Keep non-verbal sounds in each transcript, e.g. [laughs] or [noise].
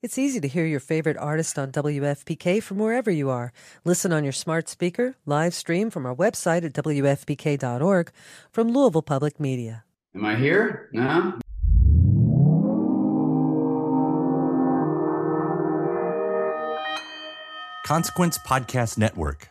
It's easy to hear your favorite artist on WFPK from wherever you are. Listen on your smart speaker, live stream from our website at WFPK.org from Louisville Public Media. Am I here? No? Consequence Podcast Network.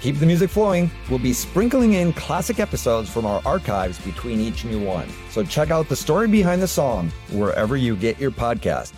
Keep the music flowing, we'll be sprinkling in classic episodes from our archives between each new one. So check out the story behind the song wherever you get your podcast.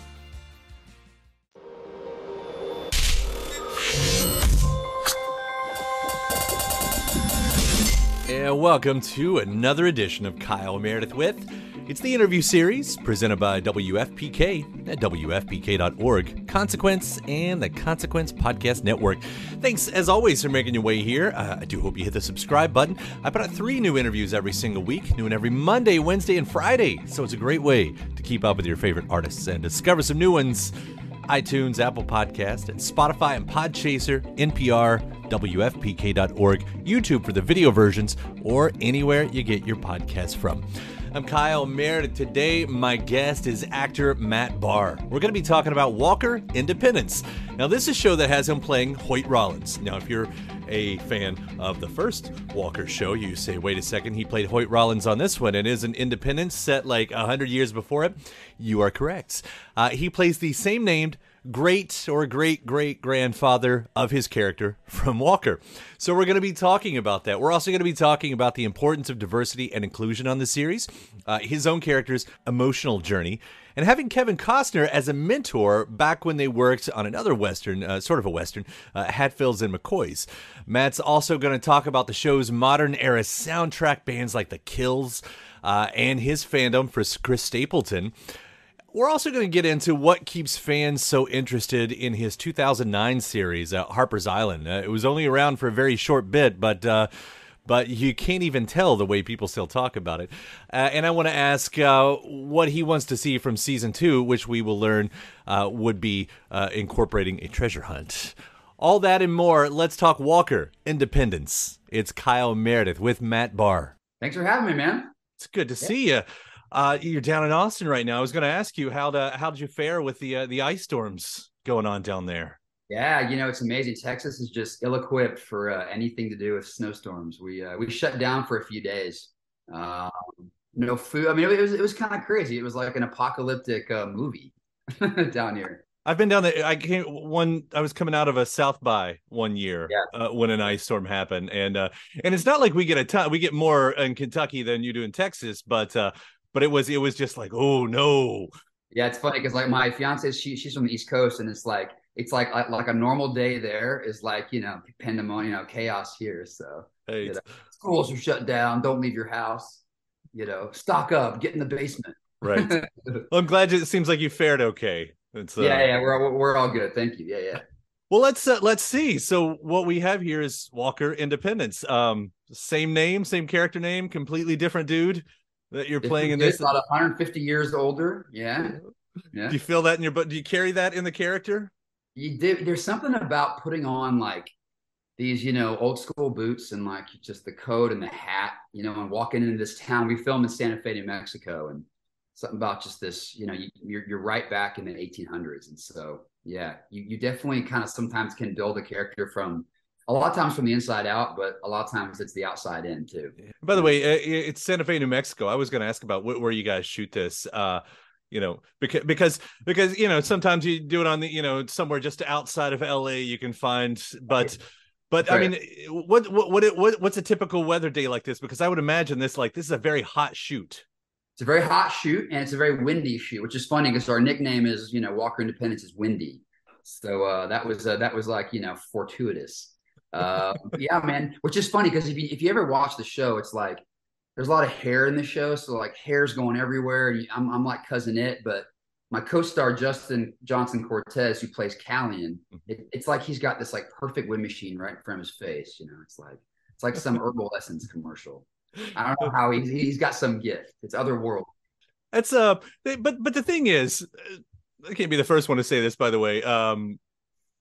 And welcome to another edition of Kyle Meredith with. It's the interview series presented by WFPK at WFPK.org, Consequence, and the Consequence Podcast Network. Thanks, as always, for making your way here. Uh, I do hope you hit the subscribe button. I put out three new interviews every single week, new and every Monday, Wednesday, and Friday. So it's a great way to keep up with your favorite artists and discover some new ones iTunes, Apple Podcast, and Spotify and Podchaser, NPR, WFPK.org, YouTube for the video versions, or anywhere you get your podcasts from. I'm Kyle Meredith. Today, my guest is actor Matt Barr. We're going to be talking about Walker Independence. Now, this is a show that has him playing Hoyt Rollins. Now, if you're a fan of the first Walker show, you say, wait a second, he played Hoyt Rollins on this one and is an Independence set like 100 years before it. You are correct. Uh, he plays the same named great or great great grandfather of his character from Walker. So we're going to be talking about that. We're also going to be talking about the importance of diversity and inclusion on the series, uh, his own character's emotional journey, and having Kevin Costner as a mentor back when they worked on another Western, uh, sort of a Western, uh, Hatfields and McCoys. Matt's also going to talk about the show's modern era soundtrack bands like The Kills uh, and his fandom for Chris Stapleton. We're also going to get into what keeps fans so interested in his 2009 series, uh, Harper's Island. Uh, it was only around for a very short bit, but uh, but you can't even tell the way people still talk about it. Uh, and I want to ask uh, what he wants to see from season two, which we will learn uh, would be incorporating a treasure hunt. All that and more. Let's talk Walker Independence. It's Kyle Meredith with Matt Barr. Thanks for having me, man. It's good to yeah. see you. Uh, you're down in Austin right now. I was going to ask you how to, how did you fare with the uh, the ice storms going on down there? Yeah, you know it's amazing. Texas is just ill-equipped for uh, anything to do with snowstorms. We uh, we shut down for a few days. Um, no food. I mean, it was it was kind of crazy. It was like an apocalyptic uh, movie [laughs] down here. I've been down there. I came one. I was coming out of a South by one year yeah. uh, when an ice storm happened, and uh, and it's not like we get a ton. We get more in Kentucky than you do in Texas, but uh, but it was it was just like oh no. Yeah it's funny because like my fiance she she's from the east coast and it's like it's like like a normal day there is like you know pandemonium you know chaos here so hey. you know, schools are shut down don't leave your house you know stock up get in the basement. Right. [laughs] Well i'm glad it seems like you fared okay. It's, uh... yeah yeah we're, we're all good. Thank you. Yeah yeah. [laughs] Well let's uh, let's see. So what we have here is walker independence. Um same name same character name completely different dude that you're playing in this. About 150 years older. Yeah. Yeah. Do you feel that in your but do you carry that in the character? You do. There's something about putting on like these, you know, old school boots and like just the coat and the hat, you know, and walking into this town. We filmed in Santa Fe, New Mexico, and something about just this, you know, you, you're you're right back in the 1800s, and so yeah, you you definitely kind of sometimes can build a character from a lot of times from the inside out, but a lot of times it's the outside in too. By the way, it's Santa Fe, New Mexico. I was going to ask about where you guys shoot this. Uh, you know, because because because you know sometimes you do it on the you know somewhere just outside of LA you can find, but But I mean, what what what what what's a typical weather day like this? Because I would imagine this like this is a very hot shoot. It's a very hot shoot and it's a very windy shoot, which is funny because our nickname is you know Walker Independence is windy. So uh, that was uh, that was like you know fortuitous. Uh, yeah, man. Which is funny because if you if you ever watch the show, it's like there's a lot of hair in the show, so like hair's going everywhere. And I'm I'm like cousin it, but my co-star Justin Johnson Cortez, who plays Calian, mm-hmm. it, it's like he's got this like perfect wind machine right in front of his face. You know, it's like it's like some [laughs] herbal essence commercial. I don't know how he's he's got some gift. It's otherworldly. That's uh, but but the thing is, I can't be the first one to say this. By the way, um,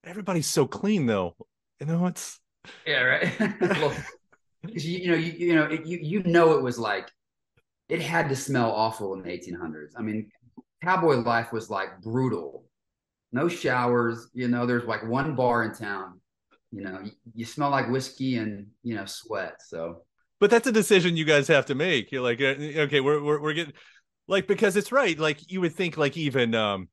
everybody's so clean though. You know, it's yeah, right. [laughs] well, you, you know, you you know, it, you you know, it was like it had to smell awful in the 1800s. I mean, cowboy life was like brutal. No showers. You know, there's like one bar in town. You know, you, you smell like whiskey and you know sweat. So but that's a decision you guys have to make. You're like, uh, okay, we're we're, we're getting like because it's right. Like you would think, like even um,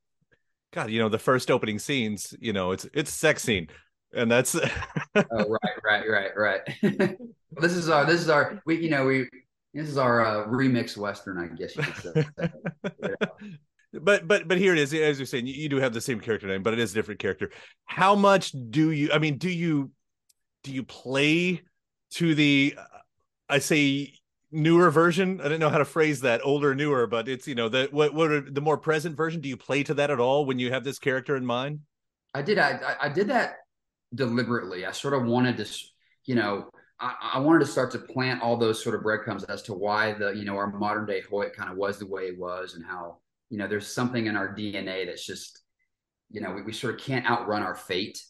God, you know, the first opening scenes, you know, it's it's sex scene, and that's [laughs] oh right, right, right, right. [laughs] this is our this is our we you know we this is our uh, remix western, I guess you could say. [laughs] but but but here it is as you're saying you, you, do have the same character name but it is a different character how much do you i mean do you do you play to the I say newer version. I didn't know how to phrase that, older, newer, but it's you know the what what are the more present version. Do you play to that at all when you have this character in mind? I did. I I did that deliberately. I sort of wanted to, you know, I, I wanted to start to plant all those sort of breadcrumbs as to why the you know our modern day Hoyt kind of was the way it was, and how you know there's something in our DNA that's just you know we, we sort of can't outrun our fate.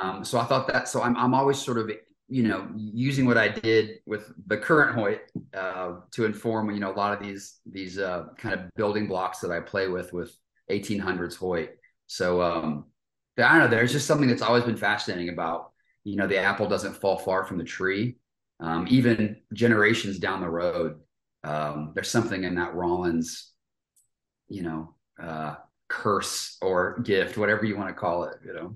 Um, so I thought that. So I'm I'm always sort of you know, using what I did with the current Hoyt uh, to inform, you know, a lot of these these uh, kind of building blocks that I play with with 1800s Hoyt. So um, I don't know. There's just something that's always been fascinating about, you know, the apple doesn't fall far from the tree. Um, even generations down the road, um, there's something in that Rollins, you know, uh, curse or gift, whatever you want to call it, you know.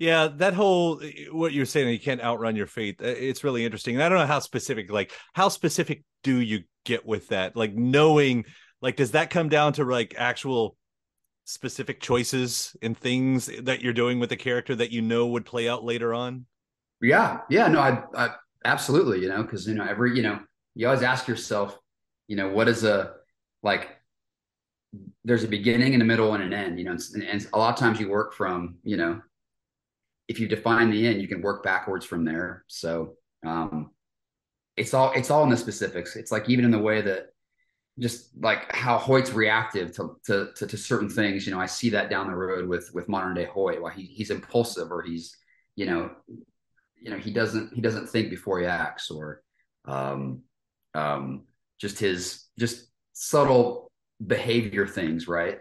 Yeah, that whole what you're saying you can't outrun your fate. Uh, it's really interesting. And I don't know how specific like how specific do you get with that? Like knowing like does that come down to like actual specific choices and things that you're doing with the character that you know would play out later on? Yeah. Yeah, no, I, I absolutely, you know, cuz you know every, you know, you always ask yourself, you know, what is a like there's a beginning and a middle and an end, you know, and, and, a lot of times you work from, you know, if you define the end, you can work backwards from there. So, um, it's all, it's all in the specifics. It's like, even in the way that just like how Hoyt's reactive to, to, to, to certain things, you know, I see that down the road with, with modern day Hoyt, why he, he's impulsive or he's, you know, you know, he doesn't, he doesn't think before he acts or, um, um, just his, just subtle behavior things, right?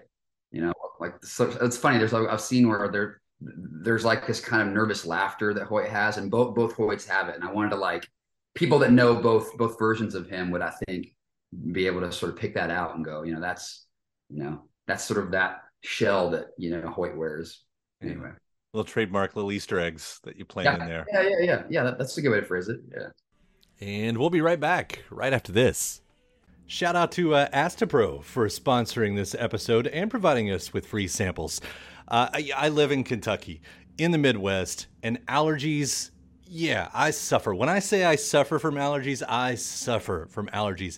You know, like so it's funny. There's I've seen where there there's like this kind of nervous laughter that Hoyt has, and both both Hoyts have it. And I wanted to like people that know both both versions of him would I think be able to sort of pick that out and go, you know, that's you know that's sort of that shell that you know Hoyt wears. Anyway, little trademark little Easter eggs that you plant yeah, in there. Yeah, yeah, yeah, yeah. That, that's a good way to phrase it. Yeah. And we'll be right back right after this. Shout out to uh, Astepro for sponsoring this episode and providing us with free samples. Uh, I, I live in Kentucky, in the Midwest, and allergies, yeah, I suffer. When I say I suffer from allergies, I suffer from allergies.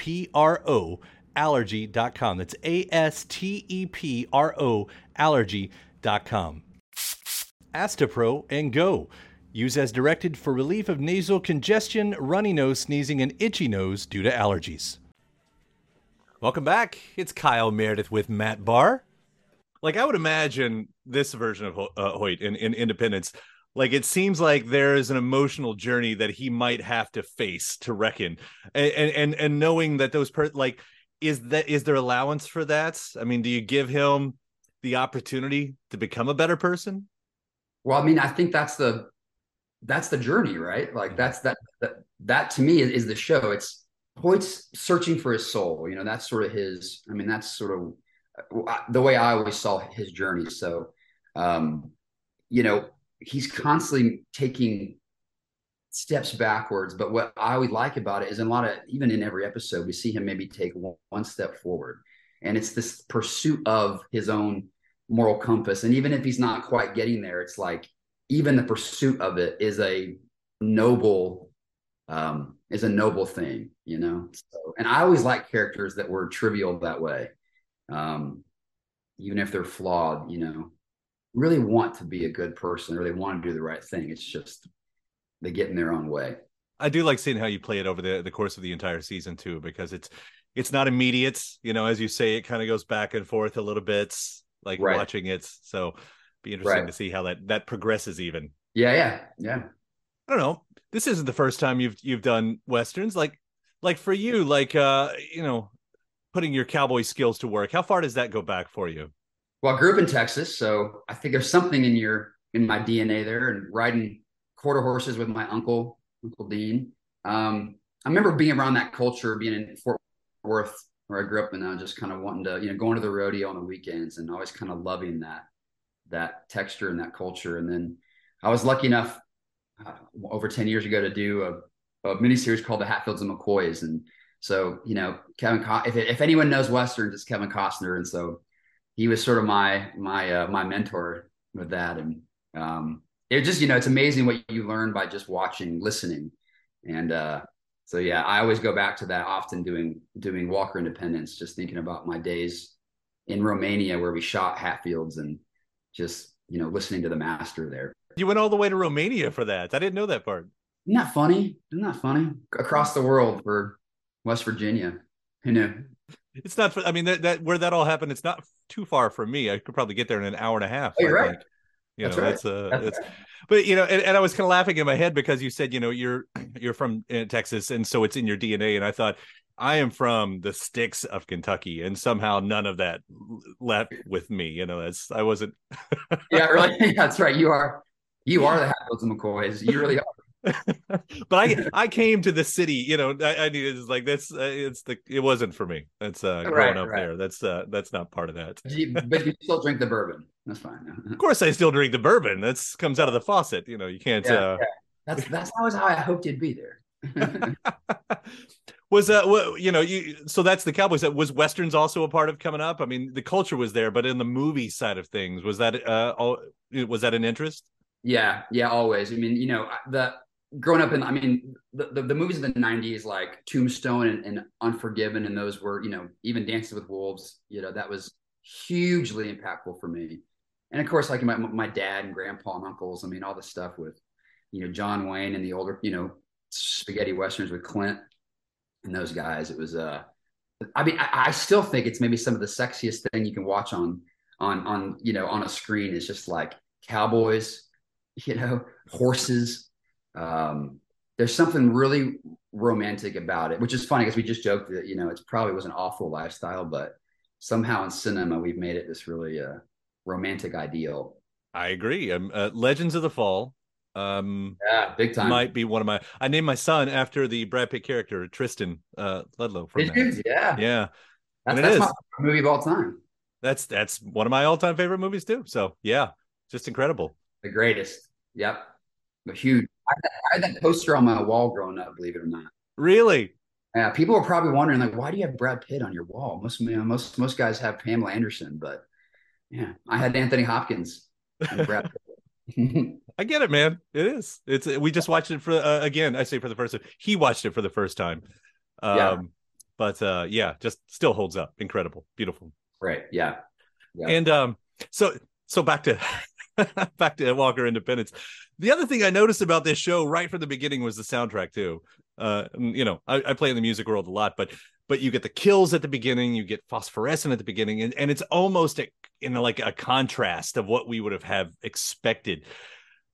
P R O allergy.com. That's A S T E P R O allergy.com. Astepro and go. Use as directed for relief of nasal congestion, runny nose, sneezing, and itchy nose due to allergies. Welcome back. It's Kyle Meredith with Matt Barr. Like I would imagine this version of uh, Hoyt in, in Independence like it seems like there is an emotional journey that he might have to face to reckon. And and and knowing that those per like is that is there allowance for that? I mean do you give him the opportunity to become a better person? Well i mean i think that's the that's the journey right? Like that's that that, that to me is, is the show. It's Hoyt's searching for his soul you know that's sort of his i mean that's sort of uh, the way i always saw his journey. So um you know he's constantly taking steps backwards. But what I would like about it is in a lot of, even in every episode, we see him maybe take one, one step forward. And it's this pursuit of his own moral compass. And even if he's not quite getting there, it's like even the pursuit of it is a noble, um, is a noble thing, you know? So, and I always like characters that were trivial that way. Um, even if they're flawed, you know, really want to be a good person or they want to do the right thing. It's just they get in their own way. I do like seeing how you play it over the, the course of the entire season too, because it's it's not immediate. You know, as you say, it kind of goes back and forth a little bit, like right. watching it. So be interesting right. to see how that that progresses even. Yeah, yeah, yeah. I don't know. This isn't the first time you've you've done westerns. Like like for you, like uh, you know, putting your cowboy skills to work. How far does that go back for you? Well, I grew up in Texas, so I think there's something in your in my DNA there, and riding quarter horses with my uncle, Uncle Dean. Um, I remember being around that culture, being in Fort Worth, where I grew up, and I was just kind of wanting to, you know, going to the rodeo on the weekends, and always kind of loving that that texture and that culture. And then I was lucky enough uh, over ten years ago to do a, a mini series called The Hatfields and McCoys, and so you know, Kevin, Co- if if anyone knows westerns, it's Kevin Costner, and so he was sort of my my uh, my mentor with that, and um, it just you know it's amazing what you learn by just watching, listening, and uh, so yeah, I always go back to that often doing doing Walker Independence, just thinking about my days in Romania where we shot Hatfields and just you know listening to the master there. You went all the way to Romania for that. I didn't know that part. Isn't that funny? Isn't that funny? Across the world for West Virginia. Who knew? It's not. I mean, that, that where that all happened. It's not too far from me. I could probably get there in an hour and a half. Oh, you're I right. Think. You that's know, right. that's uh, that's, that's right. but you know, and, and, I was kind of laughing in my head because you said, you know, you're you're from uh, Texas, and so it's in your DNA. And I thought, I am from the sticks of Kentucky, and somehow none of that left with me. You know, that's I wasn't. yeah, really. [laughs] That's right. You are. You are the Hatfields and McCoys. You really are. [laughs] but I I came to the city, you know. I, I it's like that's uh, it's the it wasn't for me. That's uh, growing right, up right. there. That's uh, that's not part of that. But you, still drink the bourbon. That's fine. of course, I still drink the bourbon. That's comes out of the faucet. You know, you can't. Yeah, uh... yeah. That's that's always how I hoped you'd be there. [laughs] was uh what, you know you so that's the cowboys that was westerns also a part of coming up i mean the culture was there but in the movie side of things was that uh all, was that an interest yeah yeah always i mean you know the growing up in i mean the, the, the, movies of the 90s like tombstone and, and, unforgiven and those were you know even dances with wolves you know that was hugely impactful for me and of course like my, my dad and grandpa and uncles i mean all the stuff with you know john wayne and the older you know spaghetti westerns with clint and those guys it was uh I mean, I, I, still think it's maybe some of the sexiest thing you can watch on on on you know on a screen is just like cowboys, [laughs] you know, horses. Um, there's something really romantic about it, which is funny because we just joked that you know it probably was an awful lifestyle, but somehow in cinema we've made it this really uh, romantic ideal. I agree. Um, uh, Legends of the Fall. Um, yeah, big time. Might be one of my. I named my son after the Brad Pitt character Tristan uh, Ludlow. From Did you? Yeah, yeah. That's, that's my movie of all time. That's that's one of my all time favorite movies too. So yeah, just incredible. The greatest. Yep. A huge. I had, I had that poster on my wall growing up. Believe it or not. Really? Yeah. People are probably wondering like, why do you have Brad Pitt on your wall? Most you know, most most guys have Pamela Anderson, but yeah, I had Anthony Hopkins. Brad [laughs] I get it, man. It is. It's. We just watched it for uh, again. I say for the first time. He watched it for the first time. Um, yeah. But uh, yeah, just still holds up. Incredible, beautiful. Right. Yeah. yeah. And um, so so back to [laughs] back to Walker Independence. The other thing I noticed about this show right from the beginning was the soundtrack too. Uh, you know, I, I play in the music world a lot, but but you get the kills at the beginning, you get phosphorescent at the beginning, and, and it's almost a, in like a contrast of what we would have have expected.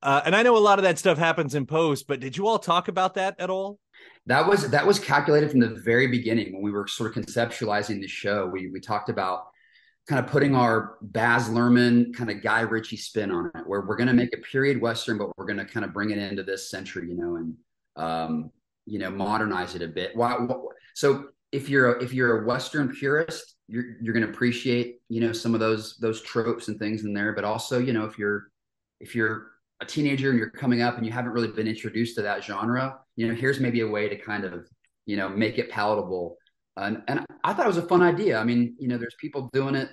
Uh, and I know a lot of that stuff happens in post, but did you all talk about that at all? That was that was calculated from the very beginning when we were sort of conceptualizing the show. We we talked about kind of putting our Baz Luhrmann kind of Guy Ritchie spin on it, where we're going to make a period western, but we're going to kind of bring it into this century, you know, and um, you know modernize it a bit. Why? So if you're a, if you're a Western purist, you're you're going to appreciate you know some of those those tropes and things in there. But also, you know, if you're if you're a teenager and you're coming up and you haven't really been introduced to that genre, you know, here's maybe a way to kind of you know make it palatable and, and I thought it was a fun idea. I mean, you know, there's people doing it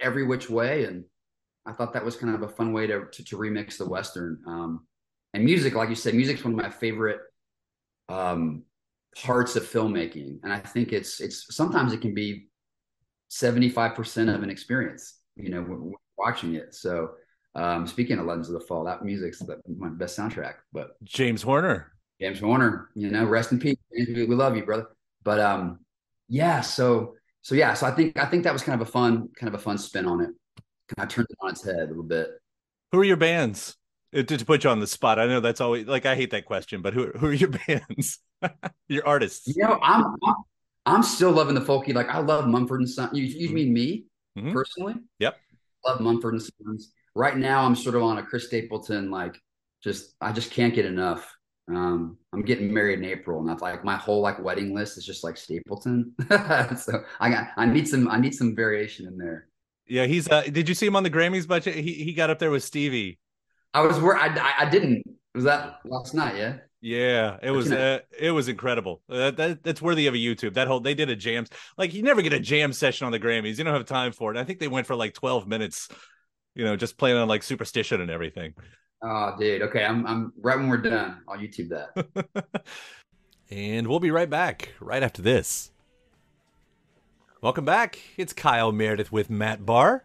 every which way, and I thought that was kind of a fun way to to, to remix the western. Um, and music, like you said, music's one of my favorite um, parts of filmmaking, and I think it's it's sometimes it can be seventy five percent of an experience. You know, watching it. So, um, speaking of Legends of the Fall, that music's the, my best soundtrack. But James Horner, James Horner, you know, rest in peace. We love you, brother. But um, yeah, so so yeah, so I think I think that was kind of a fun kind of a fun spin on it. Kind of turned it on its head a little bit. Who are your bands? To, to put you on the spot, I know that's always like I hate that question, but who who are your [laughs] bands? your artists? You know, I'm, I'm, I'm still loving the folky. Like I love Mumford and Sons. You, you mm-hmm. mean me mm-hmm. personally? Yep. Love Mumford and Sons. Right now, I'm sort of on a Chris Stapleton. Like, just I just can't get enough. Um, I'm getting married in April, and that's like my whole like wedding list is just like Stapleton. [laughs] so I got I need some I need some variation in there. Yeah, he's. uh Did you see him on the Grammys budget? He he got up there with Stevie. I was where I I didn't. Was that last night? Yeah. Yeah, it was uh, it was incredible. Uh, that, that's worthy of a YouTube. That whole they did a jam like you never get a jam session on the Grammys. You don't have time for it. I think they went for like twelve minutes. You know, just playing on like superstition and everything. Oh, dude. Okay, I'm I'm right when we're done. I'll YouTube that. [laughs] and we'll be right back right after this. Welcome back. It's Kyle Meredith with Matt Barr.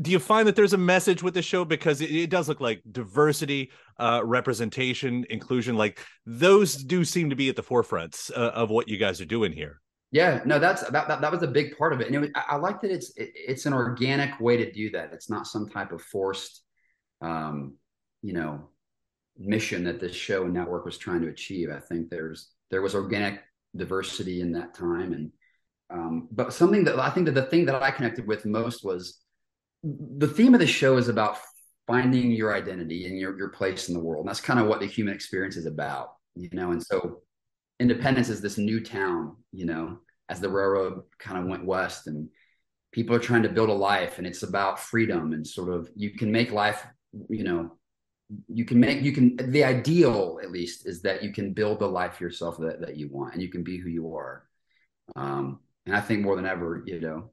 Do you find that there's a message with the show because it, it does look like diversity, uh, representation, inclusion, like those do seem to be at the forefronts uh, of what you guys are doing here. Yeah, no, that's that, that, that was a big part of it, and it was, I, I like that it's it, it's an organic way to do that. It's not some type of forced um, you know mission that this show and network was trying to achieve. I think there's there was organic diversity in that time, and um, but something that I think that the thing that I connected with most was the theme of the show is about finding your identity and your your place in the world. And that's kind of what the human experience is about, you know. And so, Independence is this new town, you know, as the railroad kind of went west and people are trying to build a life and it's about freedom and sort of you can make life you know you can make you can the ideal at least is that you can build the life yourself that, that you want and you can be who you are. Um and i think more than ever you know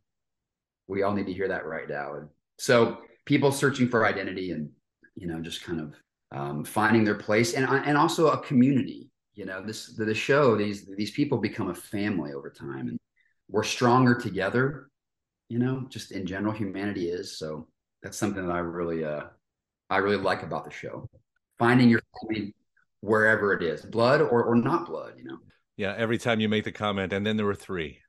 we all need to hear that right now. And so people searching for identity and you know just kind of um, finding their place and and also a community you know this the, the show these these people become a family over time and we're stronger together you know just in general humanity is. So that's something that i really uh I really like about the show. Finding your family wherever it is, blood or or not blood, you know. Yeah, every time you make the comment, and then there were three.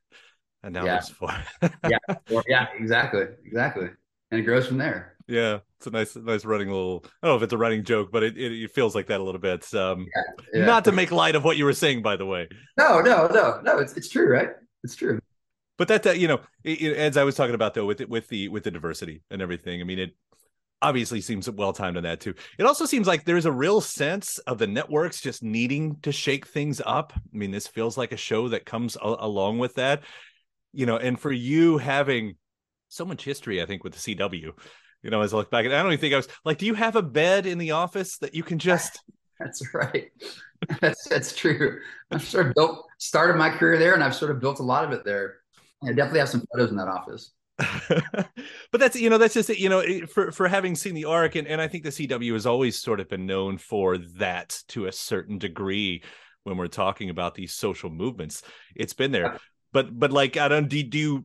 and now Yeah. there's four. [laughs] yeah, [laughs] yeah, exactly, exactly, and it grows from there. yeah, it's a nice, nice running little. I don't know if it's a running joke, but it, it, it feels like that a little bit. Um, Yeah. Not to make light of what you were saying, by the way. No, no, no, no. It's it's true, right? It's true. but that, that you know it, it- as i was talking about though with it with the with the diversity and everything i mean it obviously seems well timed on that too it also seems like there's a real sense of the networks just needing to shake things up i mean this feels like a show that comes a- along with that you know and for you having so much history i think with the cw you know as i look back and i don't even think i was like do you have a bed in the office that you can just [laughs] That's right. [laughs] That's that's true. I've sort of built started my career there, and I've sort of built a lot of it there. I definitely have some photos in that office. [laughs] but that's you know that's just you know for for having seen the arc and, and i think the cw has always sort of been known for that to a certain degree when we're talking about these social movements. It's been there. But but like i don't do, do you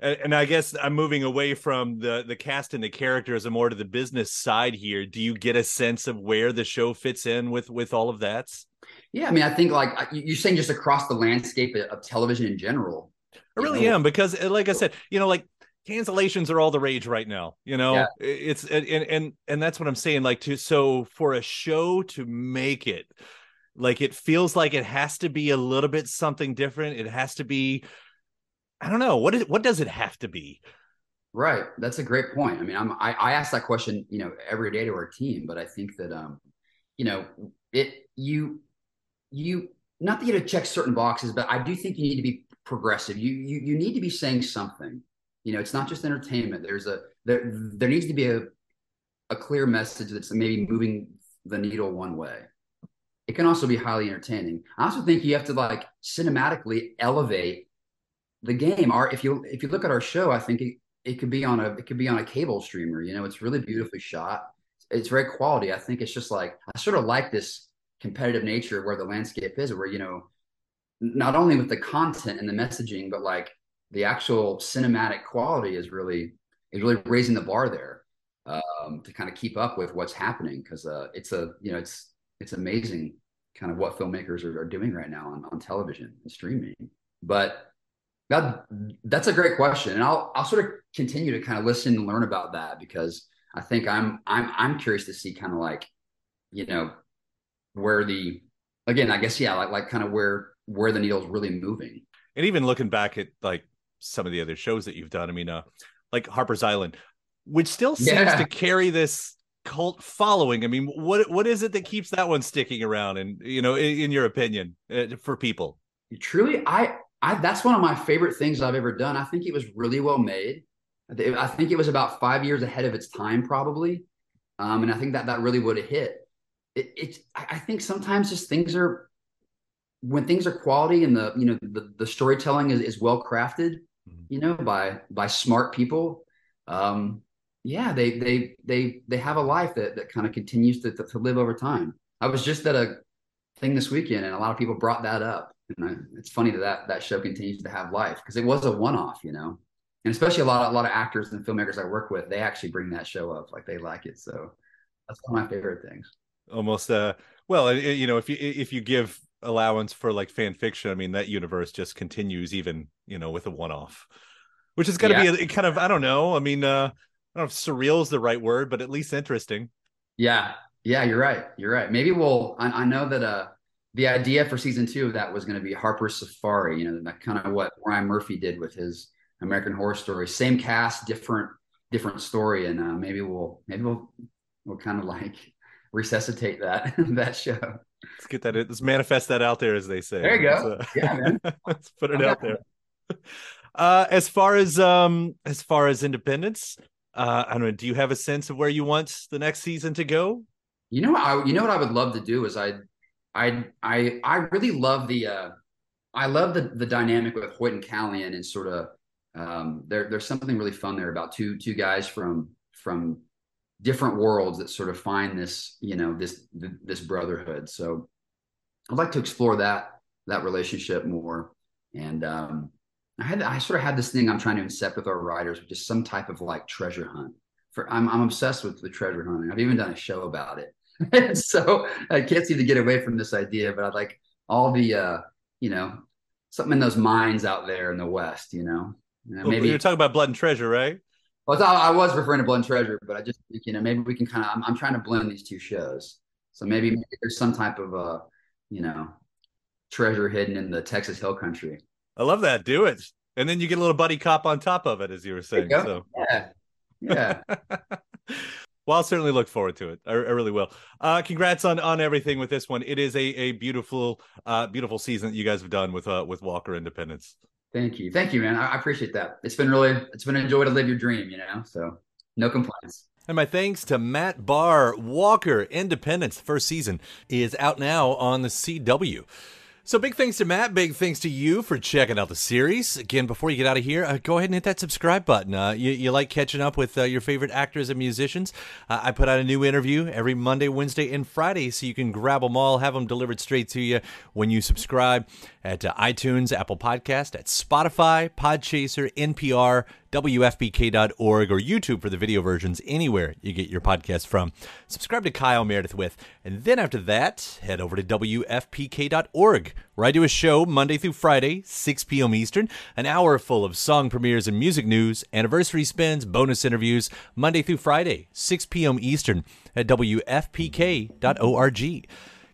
and i guess i'm moving away from the the cast and the characters and more to the business side here. Do you get a sense of where the show fits in with with all of that? Yeah, I mean, I think like you- you're saying just across the landscape of television in general. I really know? am because, uh, like I said, you know, like cancellations are all the rage right now. You know, Yeah. it's and and and that's what I'm saying. Like to so for a show to make it, like it feels like it has to be a little bit something different. It has to be. I don't know what is what does it have to be? Right. That's a great point. I mean, I'm, I, I ask that question, you know, every day to our team, but I think that, um, you know, it, you, you, not that you have to check certain boxes, but I do think you need to be progressive. You, you, you need to be saying something, you know, it's not just entertainment. There's a, there, there needs to be a, a clear message that's maybe moving the needle one way. It can also be highly entertaining. I also think you have to like cinematically elevate the game. Our if you if you look at our show, I think it, it could be on a it could be on a cable streamer. You know, it's really beautifully shot. It's very quality. I think it's just like I sort of like this competitive nature of where the landscape is, where you know, not only with the content and the messaging, but like the actual cinematic quality is really is really raising the bar there um, to kind of keep up with what's happening because uh, it's a you know it's it's amazing kind of what filmmakers are, are doing right now on, on television and streaming. But that that's a great question, and I'll I'll sort of continue to kind of listen and learn about that because I think I'm I'm I'm curious to see kind of like you know where the again I guess yeah like like kind of where where the needle's really moving. And even looking back at like some of the other shows that you've done, I mean, uh, like Harper's Island, which still seems Yeah. to carry this cult following. I mean, what what is it that keeps that one sticking around? And you know, in, in your opinion, uh, for people, Truly, I I that's one of my favorite things I've ever done. I think it was really well made. I think it was about five years ahead of its time, probably, um, and I think that that really would have hit. It, it's I think sometimes just things are when things are quality and the you know the, the storytelling is, is well crafted. You know, by by smart people. Um, yeah, they they they they have a life that that kind of continues to, to to live over time. I was just at a thing this weekend, and a lot of people brought that up. And I, it's funny that, that that show continues to have life because it was a one-off, you know. And especially a lot of a lot of actors and filmmakers I work with, they actually bring that show up, like they like it. So that's one of my favorite things. almost uh, well, you know, if you if you give allowance for like fan fiction, I mean, that universe just continues even you know with a one off, which is going to Yeah. be a, kind of I don't know. I mean, uh, I don't know if surreal is the right word, but at least interesting. Yeah, yeah, you're right. You're right. Maybe we'll. I, I know that uh, the idea for season two of that was going to be Harper's Safari. You know, that kind of what Ryan Murphy did with his American Horror Story. Same cast, different different story, and uh, maybe we'll maybe we'll we'll kind of like [laughs] resuscitate that [laughs] that show. Let's get that. Let's manifest that out there, as they say. There you go. Let's, uh, Yeah, [laughs] man. let's put it I'm out there. Uh, as far as um, as far as independence, uh, I don't know. Do you have a sense of where you want the next season to go? You know, I you know what I would love to do is I, I I I really love the uh, I love the the dynamic with Hoyt and Calian and sort of um, there there's something really fun there about two two guys from from different worlds that sort of find this you know this this brotherhood. So I'd like to explore that that relationship more and um, I had I sort of had this thing I'm trying to incept with our writers, which is some type of like treasure hunt. For I'm I'm obsessed with the treasure hunting. I've even done a show about it. [laughs] so I can't seem to get away from this idea, but I'd like all the uh, you know, something in those mines out there in the West, you know. You know, Well, maybe you're talking about Blood and Treasure, right? Well, I, I was referring to Blood Treasure, but I just think, you know, maybe we can kind of, I'm, I'm trying to blend these two shows. So maybe, maybe there's some type of a, you know, treasure hidden in the Texas Hill Country. I love that. Do it. And then you get a little buddy cop on top of it, as you were There you saying. So Yeah. Yeah. [laughs] well, I'll certainly look forward to it. I, I really will. Uh, congrats on on everything with this one. It is a a beautiful, uh, beautiful season that you guys have done with uh with Walker Independence. Thank you. Thank you, man. I, appreciate that. It's been really, it's been a joy to live your dream, you know, so no complaints. And my thanks to Matt Barr. Walker Independence, first season, is out now on the CW. So big thanks to Matt. Big thanks to you for checking out the series. Again, before you get out of here, uh, go ahead and hit that subscribe button. Uh, you, you like catching up with uh, your favorite actors and musicians? Uh, I put out a new interview every Monday, Wednesday, and Friday, so you can grab them all, have them delivered straight to you when you subscribe at uh, iTunes, Apple Podcast, at Spotify, Podchaser, NPR, WFPK.org, or YouTube for the video versions anywhere you get your podcast from. Subscribe to Kyle Meredith with, and then after that, head over to WFPK.org, where I do a show Monday through Friday, 6 p.m. Eastern, an hour full of song premieres and music news, anniversary spins, bonus interviews, Monday through Friday, 6 p.m. Eastern at WFPK.org.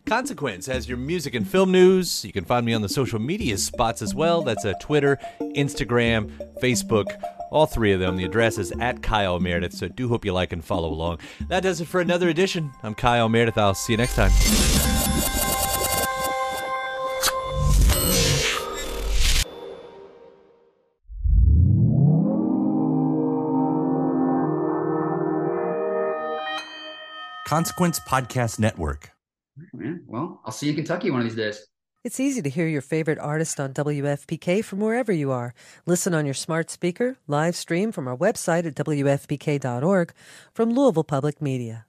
Consequence has your music and film news. You can find me on the social media spots as well. That's a Twitter, Instagram, Facebook, all three of them. The address is at Kyle Meredith, so do hope you like and follow along. That does it for another edition. I'm Kyle Meredith. I'll see you next time. Consequence Podcast Network. Man, well, I'll see you in Kentucky one of these days. It's easy to hear your favorite artist on WFPK from wherever you are. Listen on your smart speaker, live stream from our website at WFPK.org from Louisville Public Media.